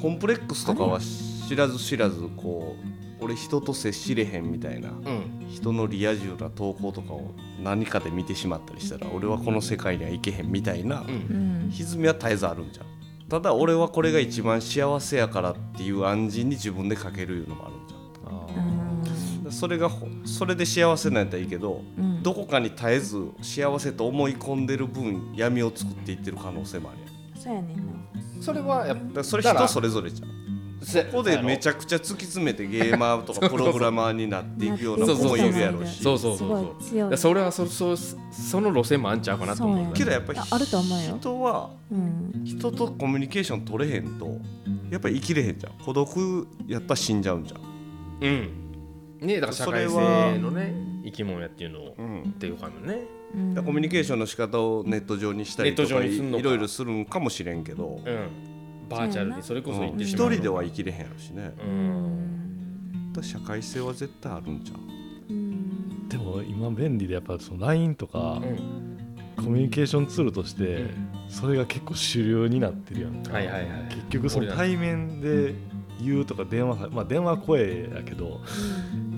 コンプレックスとかは知らず知らずこう俺人と接しれへんみたいなうん。人のリア充な投稿とかを何かで見てしまったりしたら俺はこの世界にはいけへんみたいなうん。うん歪みは絶えずあるんじゃん。ただ俺はこれが一番幸せやからっていう暗示に自分でかけるいうのもあるんじゃん。あそれがほそれで幸せなんやったらいいけど、うん。どこかに絶えず幸せと思い込んでる分闇を作っていってる可能性もあるやん。そうやねんな。それはやっそれ人それぞれじゃん。そここでめちゃくちゃ突き詰めてゲーマーとかプログラマーになっていくような子もい。るやろうし。そうそうそうそう。それはそそその路線もあんちゃうかなと思う。けどやっぱりああると思うよ。人はうん。人とコミュニケーション取れへんとやっぱり生きれへんじゃん。孤独やったら死んじゃうんじゃん。うんねだから社会それは性のね生き物やっていうのをうん。っていうかもね。うん。コミュニケーションの仕方をネット上にしたりとかいろいろするんかもしれんけど。うん。バーチャルにそれこそ行って一しまう人では生きれへんやろしね。ううんんだ社会性は絶対あるんじゃんうん。でも今便利でやっぱその LINE とかうん。コミュニケーションツールとしてそれが結構主流になってるやんか。はいはいはい。結局その対面で言うとか電話まあ電話は声やけど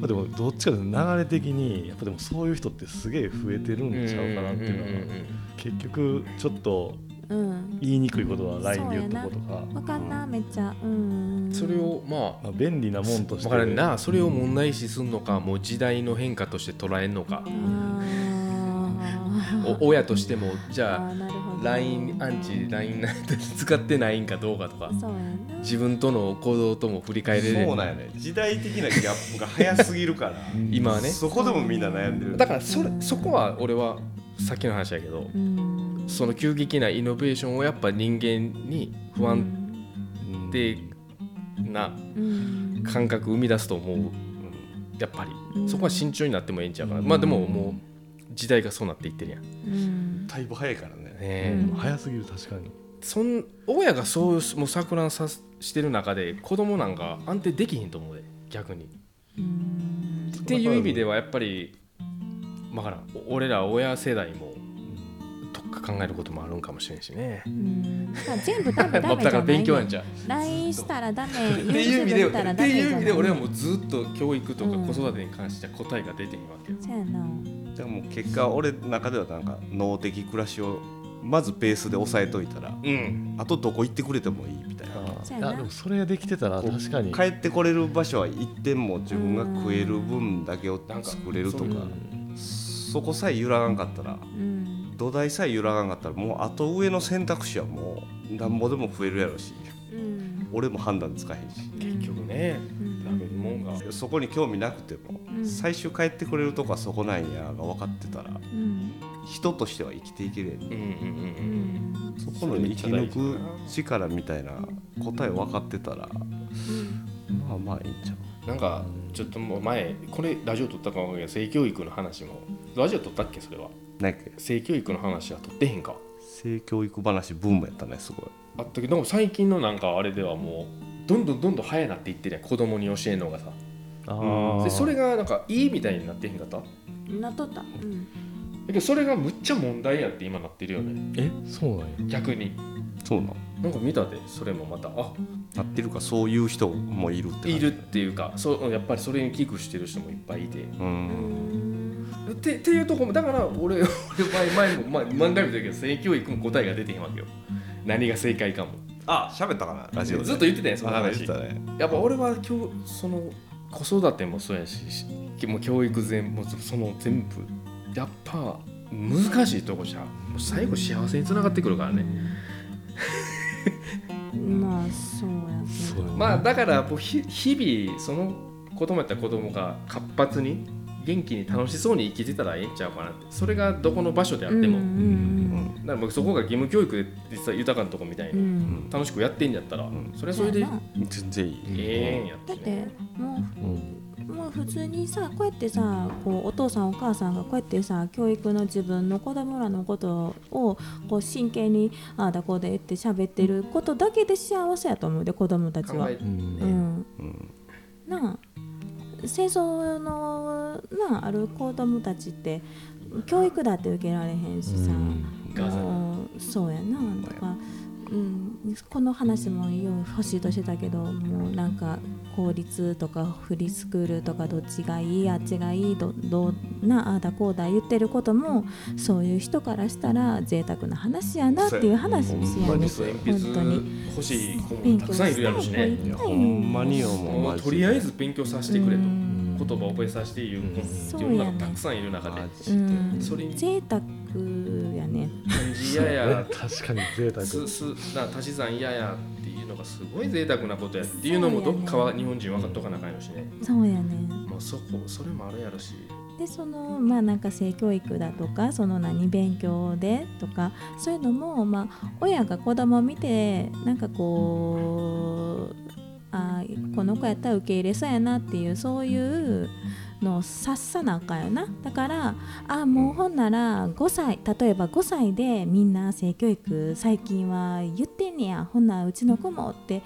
まあでもどっちかというと流れ的にやっぱでもそういう人ってすげえ増えてるんちゃうかなっていうのは結局ちょっとうん。言いにくいことは LINE で言うとことか。わかんなめっちゃ。うん。それをまあまあ便利なもんとして。分からんな。それを問題視すんのかもう時代の変化として捉えんのか。親としてもじゃあーなるほあど LINE アンチ LINE なんて使ってないんかどうかとか。そうやな。自分との行動とも振り返れるそうなんやね。時代的なギャップが早すぎるから。[laughs] 今はね。そこでもみんな悩んでる。だからそれそこは俺はさっきの話やけどうん。その急激なイノベーションをやっぱ人間に不安定なうん。感覚生み出すと思う。やっぱり。そこは慎重になってもええんちゃうかな。まあでももう時代がそうなっていってるやん。だいぶ早いからねえうん。早すぎる確かに。そん親がそうもう錯乱さしてる中で子供なんか安定できひんと思うで逆に。うん。っていう意味ではやっぱりわからん。お俺ら親世代もとか考えることもあるんかもしれんしね。うん。だから全部ダメまダメじゃない？[laughs] あだから勉強やんじゃん LINE したらダメっていう意味でってい？う意味で俺はもうずっと教育とかうん子育てに関しては答えが出てへんわけよ、そうやな。でも結果俺の中ではなんか脳的暮らしをまずベースで押さえといたらうん。あとどこ行ってくれてもいいみたいな。あでもそれができてたら確かに。帰ってこれる場所は一点も自分が食える分だけを作れるとかなん。そこさえ揺らがんかったらうん。土台さえ揺らがんかったらもうあと上の選択肢はもうなんぼでも増えるやろし。うん。俺も判断つかへんし。結局ねうん。ダメるもん。がそこに興味なくてもうん。最終帰ってくれるとこはそこなんやが分かってたらうん。人としては生きていけるやんうんそこの生き抜く力みたいな答え分かってたらまあまあいいんちゃう。うんなんかちょっともう前これラジオ撮ったかもわかんないけど性教育の話も。ラジオ撮ったっけそれは？なんやっけ？性教育の話は撮ってへんか。性教育話ブームやったねすごいあったけど最近のなんかあれではもうどんどんどんどん早なっていってるやん子供に教えるのがさ。でそれがなんかいいみたいになってへんかった？だなっとったうん。けどそれがむっちゃ問題やって今なってるよね。えそうなんや。逆に。そうなん？なんか見たでそれもまたあ。なってるかそういう人もいるって感じ。いるっていうかそうやっぱりそれに危惧してる人もいっぱいいて。ううん。んってっていうとこもだから俺俺前前も、まあ、何回も言ったけど性教育も答えが出てへんわけよ何が正解かも。あ喋ったかなラジオで。ずっと言ってたやんその話。ね。やっぱ俺は今日その子育てもそうやししもう教育全もその全部。やっぱ難しいとこじゃん。もう最後幸せにつながってくるからね。まあそうやけど。まあだからもうひ日々その子供やったら子供が活発に元気に楽しそうに生きてたらええんちゃうかなって。それがどこの場所であっても、うんうんだからもうそこが義務教育で実際豊かなとこみたいうんうにん。楽しくやってんやったら、ん。それはそれで全然いい。ええんやっだってもうん。うもう普通にさこうやってさこうお父さんお母さんがこうやってさ教育の自分の子供らのことをこう真剣にああだこうでって喋ってることだけで幸せやと思うで子供たちは。考え。うんうん。うん。なあ戦争のなあある子供たちって教育だって受けられへんしさ、うん。そうやな。とかうん、この話もよ欲しいとしてたけどもうなん。か公立とかフリースクールとかどっちがいいあっちがいいどどうなああだこうだ言ってることもそういう人からしたら贅沢な話やなっていう話やねほん。まにそう鉛筆本当に欲しい子もたくさん。いるやろしねほん。まにもうとりあえず勉強させてくれと言葉を覚えさせていう子そう世のやね中たくさん。いる中でうん。それ贅沢やね漢字嫌や確かに贅沢。すすな足し算嫌やっていうのがすごい贅沢なことやっていうのもどっかは日本人分かっとかなあかんよしね。そうやね。まあそこそれもあるやろし。でそのまあなんか性教育だとかその何勉強でとかそういうのもまあ親が子供を見てなんかこうあーこの子やったら受け入れそうやなっていうそういうのを察さなあかんよな。だからあもうほんなら5歳例えば5歳でみんな性教育最近は言ってんねや。ほんならうちの子もって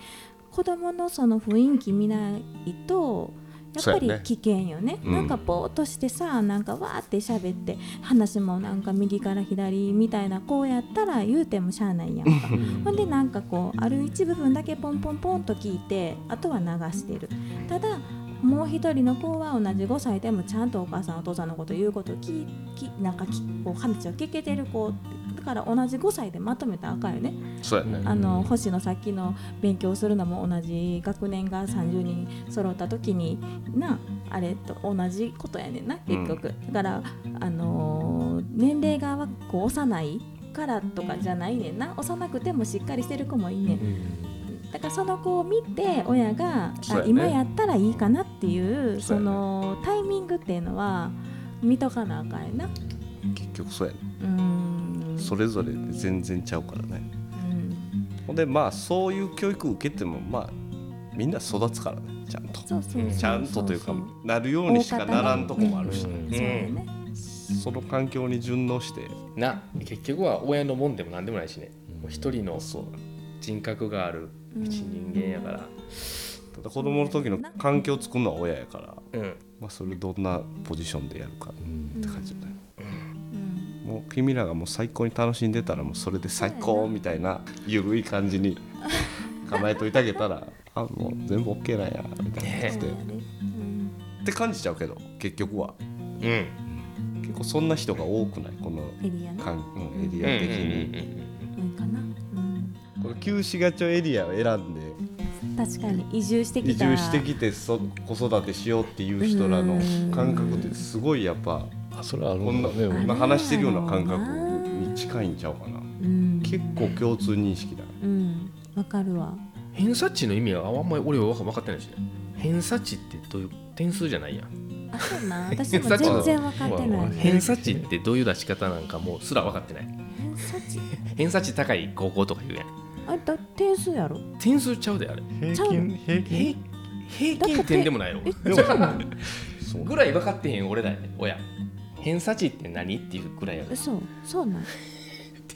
子供のその雰囲気見ないとやっぱり危険よね。うん。なんかぼーっとしてさなんかわーって喋って話もなんか右から左みたいなこうやったら言うてもしゃあないやんか。ほんでなんかこうある一部分だけポンポンポンと聞いてあとは流してる。ただもう一人の子は同じ5歳でもちゃんとお母さんお父さんのこと言うこと聞きなんかきこう話を聞けてる子だから同じ5歳でまとめたらあかんよね。そうやね。あの星のさっきの勉強するのも同じ学年が30人揃った時になあれと同じことやねんな結局、だから、あのー年齢がこう幼いからとかじゃないねんな。幼くてもしっかりしてる子もいいねんだからその子を見て親が、ね。あ今やったらいいかなっていうそのタイミングっていうのは見とかなあかんやな。結局そうやね。うーん。それぞれで全然ちゃうからね。うん。ほんでまあそういう教育受けてもまあみんな育つからねちゃんと。そうそうそうそう。ちゃんとというかなるようにしかならんとこもあるし。ね、うんそうやね。その環境に順応して。な結局は親のもんでもなんでもないしね。もう一人のそう。人格がある一人間やから。ただ子供の時の環境を作るのは親やから、うん。まあ、それどんなポジションでやるかって感じだね、うん。もう君らがもう最高に楽しんでたらもうそれで最高みたいなゆるい感じに構えといてあげたら [laughs] あもう全部 OK なんやみたいな感じねうん。って感じちゃうけど結局は。うん。結構そんな人が多くない？このエリアうん、エリア的に、多いかな、うん、この旧市街町エリアを選んで確かに移住してき移た住してきてそ子育てしようっていう人らの感覚ってすごいやっぱあそれはあるこんなんだね今話してるような感覚に近いんちゃうかな。うん。結構共通認識だうん。わかるわ。偏差値の意味はあんまり俺は分かってないしね。偏差値ってどういう点数じゃないやん。あそうな [laughs] 私も全然分かってない。偏差値ってどういう出し方なんかもうすら分かってない。偏差値？[laughs] 偏差値高い高校とか言うやんあれだ点数やろ？点数ちゃうであれ。平均平均？平平均点でもないのえ違うのそう。ぐらい分かってへん俺らやね親。偏差値って何っていうぐらいやねそうそうなん？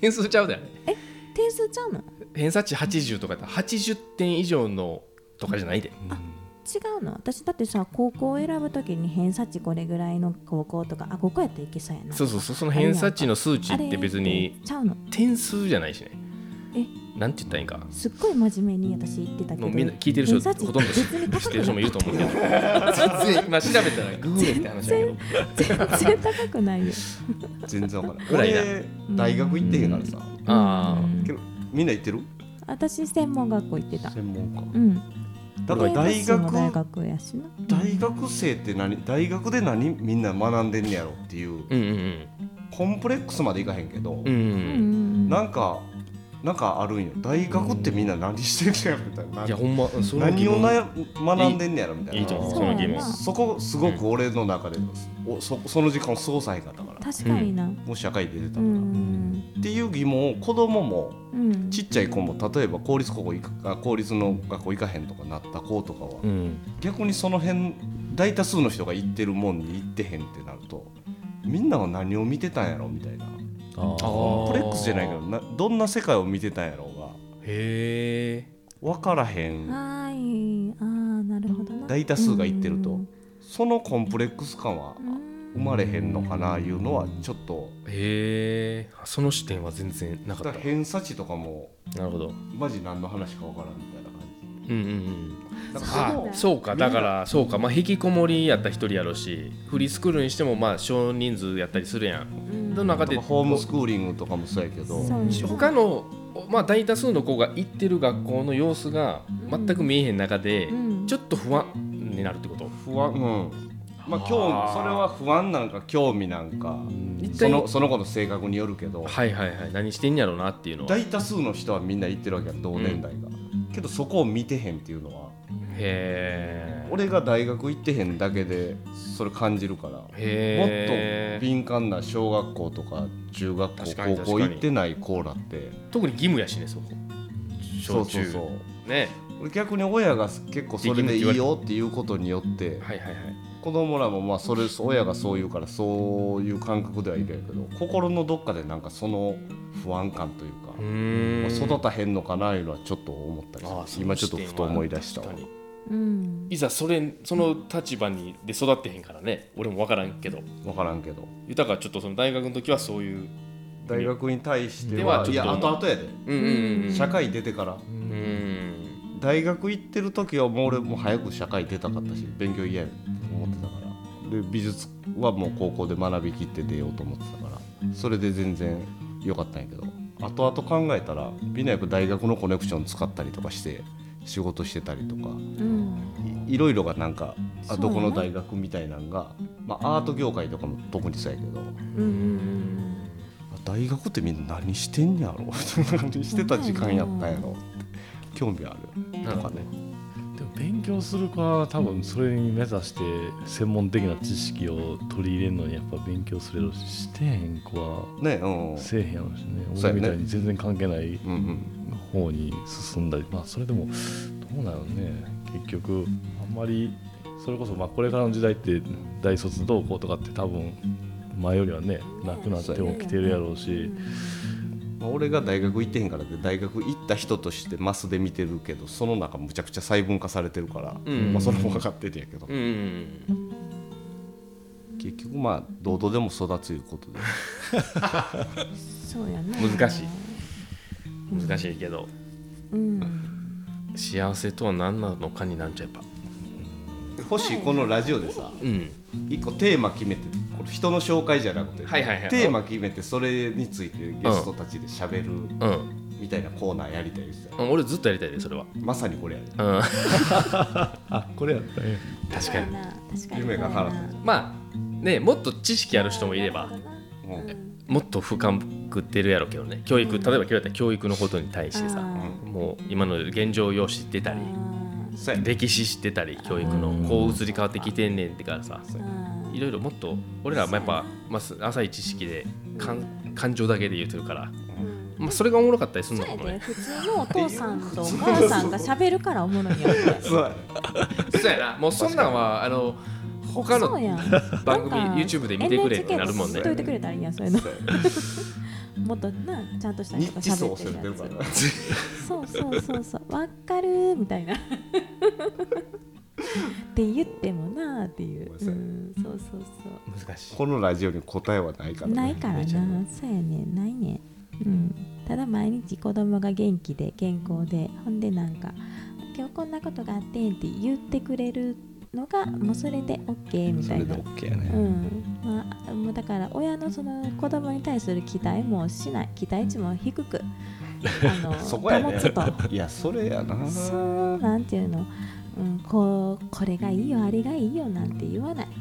点数ちゃうであれ。点数ちゃうの？偏差値80とかやったら80点以上のとかじゃないで。違うの？私だってさ高校を選ぶときに偏差値これぐらいの高校とかあここやったらいけそうやな。そうそうそうその偏差値の数値って別にちゃうの？点数じゃないしね。えなんて言ったらいいんか？すっごい真面目に私言ってたけどもうみんな聞いてる人ほとんど知別に高くってる人もいると思うけど。全然。今調べたらグーって話だけど。全然高くないよ。全然わからないぐらいだ。俺大学行ってへんからさ。あーうんけどみんな行ってる？私専門学校行ってた。専門家うん。だから大で私も大学学やしな。大学生って何大学で何みんな学んでんねやろっていううんうんコンプレックスまでいかへんけど、うんうんううんん。なんかなんかあるんよ大学ってみんな何してんねやろみたいな、いやほんま何を学んでんねやろみたいな。いいと思う。そこすごく俺の中で、おそその時間を過ごさへんかったから。確かにな。もし社会で出てたうら、ん。っていう疑問を子供もうん。ちっちゃい子も例えば公立高校行公立の学校行かへんとかなった子とかは、うん。逆にその辺大多数の人が行ってるもんに行ってへんってなるとみんなは何を見てたんやろみたいな。あコンプレックスじゃないけどなどんな世界を見てたんやろうが。へえ。分からへん。はい。ああなるほどな。大多数が言ってると。うん。そのコンプレックス感はうん生まれへんのかないうのはちょっと。へえ。その視点は全然なかだった偏差値とかもなるほど。マジ何の話かわからんみたいな感じ。うんうんうん。そのあそうか。だからそうか。まあ引きこもりやったら一人やろうしフリースクールにしてもまあ少人数やったりするやんの中でホームスクーリングとかもそうやけど。他のまあ大多数の子が行ってる学校の様子が全く見えへん中でうん。ちょっと不安になるってこと？不安。うん。まあ興それは不安なんか興味なんか。そのその子の性格によるけど。はいはいはい。何してんやろうなっていうのは。大多数の人はみんな言ってるわけや同年代が、けどそこを見てへんっていうのは。へえ俺が大学行ってへんだけでそれ感じるから。もっと敏感な小学校とか中学校高校行ってない子らって。特に義務やしねそこ。そう小中そうそうね。俺逆に親が結構それでいいよっていうことによってはいはいはい。子供らもまあそれ親がそう言うからそういう感覚ではいるけど心のどっかでなんかその不安感というか育たへんのかないうのはちょっと思ったりす今ちょっとふと思い出したわうん。いざそれその立場にで育ってへんからね。俺も分からんけど。分からんけど。豊ちょっとその大学の時はそういう大学に対してではちょっとはいや後々やで。うんうんうん社会出てから。うん。大学行ってる時はもう俺もう早く社会出たかったし勉強嫌やと思ってたから。で美術はもう高校で学びきって出ようと思ってたから。それで全然良かったんやけど。後々考えたらみんなやっぱ大学のコネクション使ったりとかして仕事してたりとか。うん。いいろいろがなんかあどこの大学みたいなんが、まあ、アート業界とかも特にそうやけど。大学ってみんな何してんやろ？何してた時間やったんやろ。って興味ある。なるほどね。でも勉強する子は多分それに目指して専門的な知識を取り入れるのにやっぱ勉強するししてへん子はねうん。せえへんやろうしね。ね。俺みたいに全然関係ない。うんうん方に進んだりまあそれでもどうなのね。結局あんまりそれこそまあこれからの時代って大卒どうこうとかって多分前よりはねなくなって起きてるやろうし。まあ、俺が大学行ってへんからって大学行った人としてマスで見てるけどその中むちゃくちゃ細分化されてるから、うん。まあ、それも分かってるんやけど、うんうん結局まあどうとでも育ついうことで。[laughs] そうやな。難しい。うん難しいけど。うん。幸せとは何なのかになんちゃうやっぱ。星このラジオでさうん。一個テーマ決めてこれ人の紹介じゃなくて、はいはいはい。テーマ決めてそれについてゲストたちでしゃべるうん。みたいなコーナーやりたいですよ。うん。俺ずっとやりたいでそれは。まさにこれやね。うん。あ [laughs] これやったね。確かに。確かに夢が叶った。まあねもっと知識ある人もいれば。うんもっと深くってるやろうけどね。教育例えば今日やったら教育のことに対してさあもう今の現状を知ってたり歴史知ってたり教育のこう移り変わってきてんねんってからさいろいろもっと俺らもやっぱ、まあ、浅い知識で感感情だけで言うてるから、まあ、それがおもろかったりするそうやでのかもね普通のお父さんとお母さんが喋るからおもろいんやってそうやね。そうやな。もうそんなんはあの他の番組なんか YouTube で見てくれってなるもんね。といてくれたらいいやんそういうの。もっとなちゃんとした人がニッチ層喋ってるやつそうそうそうそう。わかるみたいな。って言ってもなっていう、そうん、そうそうそ難しい。このラジオに答えはないからうね。ないからな。そうやねん。ないねん。うん。ただ毎日子供が元気で健康で。ほんでなんか今日こんなことがあってんって言ってくれるのがもうそれで OK みたいな。ね。うん。まあ、もうだから親のその子供に対する期待もしない。期待値も低くあの [laughs] そこやね。保つと。[laughs] いやそれやな。そうなんていうの、うん、こうこれがいいよあれがいいよなんて言わない。[laughs]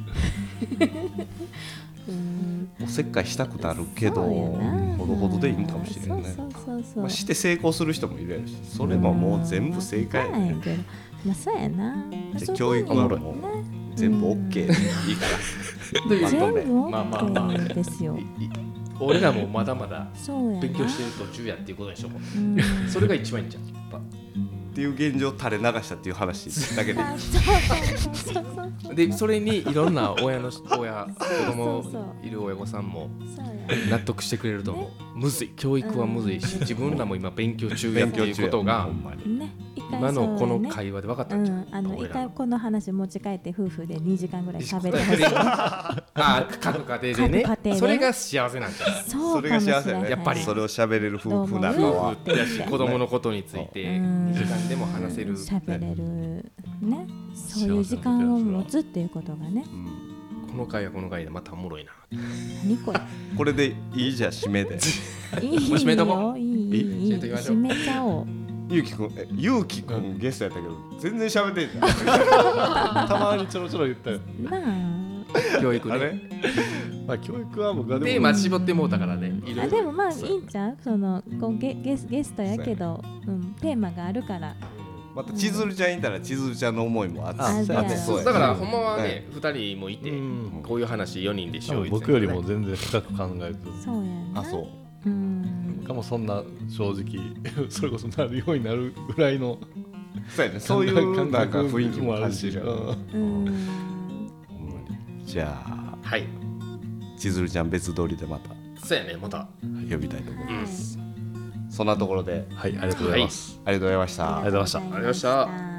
うん。おせっかいしたくなるけどほどほどでいいんかもしれんね。そうそうそうそう、まあ、して成功する人もいるやろしそれももう全部正解やねうやんまあそうやな。じゃあ教育はもう全部 OK でいいから。[laughs] まと？め全部まあまあまあ。OK ですよ俺らもまだまだ勉強してる途中やっていうことにしとこううん。それが一番いいんじゃんやっぱっていう現状を垂れ流したっていう話だけで。あそうそうそうそうそう。でそれにいろんな親の親子供いる親御さんも納得してくれると思う。むずい。教育はむずいし自分らも今勉強中やっていうことがほんまに。ね今のこの会話で分かったうんじゃん、ん、あの一回この話持ち帰って夫婦で2時間ぐらい喋ってほしいああ各家庭でね。各家庭で。それが幸せなんじゃないそれがそうかもしれない。幸せやねやっぱり。それを喋れる夫婦などう思う？のは夫婦やし子供のことについてうん。時間でも話せる。喋れるね。そういう時間を持つっていうことがね。うんこの回はこの回でまたおもろいな。何これ？これでいい？じゃん締めで。いいもう締めとこよいい締めちゃおうゆうきくん。えゆうきくんゲストやったけど全然喋ってたまにちょろちょろ言ったよ。教育ねあれ？まあ教育は僕はでも。テーマ絞ってもうたからね。あでもまあいいんちゃう？そのこうゲゲスゲストやけど、うん、テーマがあるから。また千鶴ちゃんいたら千鶴ちゃんの思いもあって。ああ。そうだからほんまははね2人もいてうん。こういう話4人でしよう僕よりも全然深く考える。そうやあそううん。かもそんな正直 [laughs] それこそなるようになるぐらいのそうやね。そういうなんか雰囲気もあるし。じゃあはい。千鶴ちゃん別撮りでまたそうやねまた。呼びたいと思います。そんなところで。はいありがとうございます、ありがとうございました。ありがとうございました。ありがとうございました